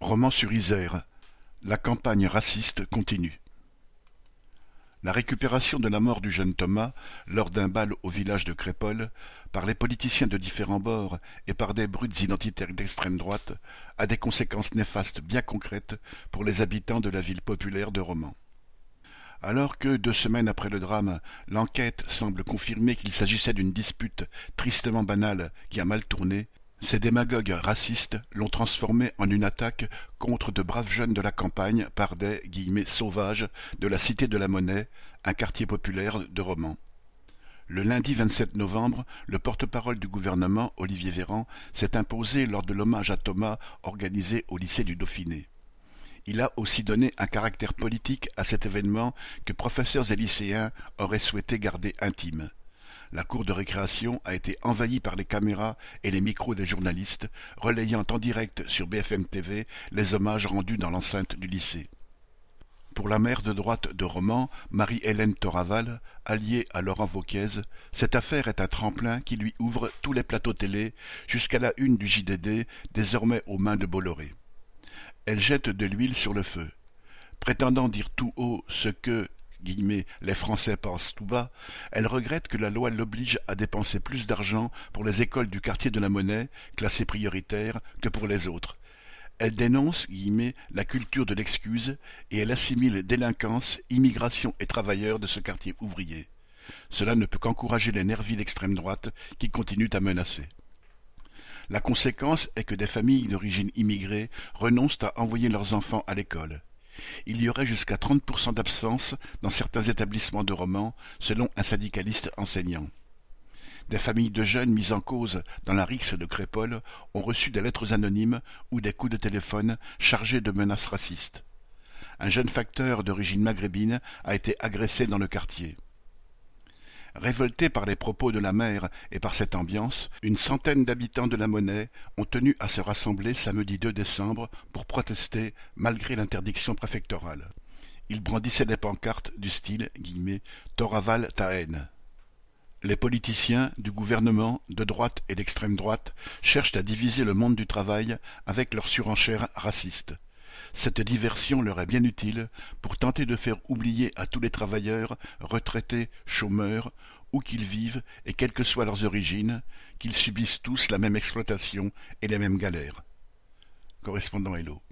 Romans-sur-Isère, la campagne raciste continue. La récupération de la mort du jeune Thomas, lors d'un bal au village de Crépole, par les politiciens de différents bords et par des brutes identitaires d'extrême droite, a des conséquences néfastes bien concrètes pour les habitants de la ville populaire de Romans. Alors que, deux semaines après le drame, l'enquête semble confirmer qu'il s'agissait d'une dispute tristement banale qui a mal tourné, ces démagogues racistes l'ont transformé en une attaque contre de braves jeunes de la campagne par des « sauvages » de la Cité de la Monnaie, un quartier populaire de Romans. Le lundi 27 novembre, le porte-parole du gouvernement, Olivier Véran, s'est imposé lors de l'hommage à Thomas organisé au lycée du Dauphiné. Il a aussi donné un caractère politique à cet événement que professeurs et lycéens auraient souhaité garder intime. La cour de récréation a été envahie par les caméras et les micros des journalistes, relayant en direct sur BFM TV les hommages rendus dans l'enceinte du lycée. Pour la mère de droite de Romans, Marie-Hélène Toraval, alliée à Laurent Vauquiez, cette affaire est un tremplin qui lui ouvre tous les plateaux télé jusqu'à la une du JDD, désormais aux mains de Bolloré. Elle jette de l'huile sur le feu. Prétendant dire tout haut ce que, les Français pensent tout bas, elle regrette que la loi l'oblige à dépenser plus d'argent pour les écoles du quartier de la Monnaie, classées prioritaires, que pour les autres. Elle dénonce la culture de l'excuse et elle assimile délinquance, immigration et travailleurs de ce quartier ouvrier. Cela ne peut qu'encourager les nervis d'extrême droite qui continuent à menacer. La conséquence est que des familles d'origine immigrée renoncent à envoyer leurs enfants à l'école. Il y aurait jusqu'à 30% d'absence dans certains établissements de romans, selon un syndicaliste enseignant. Des familles de jeunes mises en cause dans la rixe de Crépole ont reçu des lettres anonymes ou des coups de téléphone chargés de menaces racistes. Un jeune facteur d'origine maghrébine a été agressé dans le quartier. Révoltés par les propos de la mère et par cette ambiance, une centaine d'habitants de la Monnaie ont tenu à se rassembler samedi 2 décembre pour protester malgré l'interdiction préfectorale. Ils brandissaient des pancartes du style « Toraval ta haine ». Les politiciens du gouvernement, de droite et d'extrême droite, cherchent à diviser le monde du travail avec leurs surenchères racistes. Cette diversion leur est bien utile pour tenter de faire oublier à tous les travailleurs, retraités, chômeurs, où qu'ils vivent et quelles que soient leurs origines, qu'ils subissent tous la même exploitation et les mêmes galères. Correspondant Hello.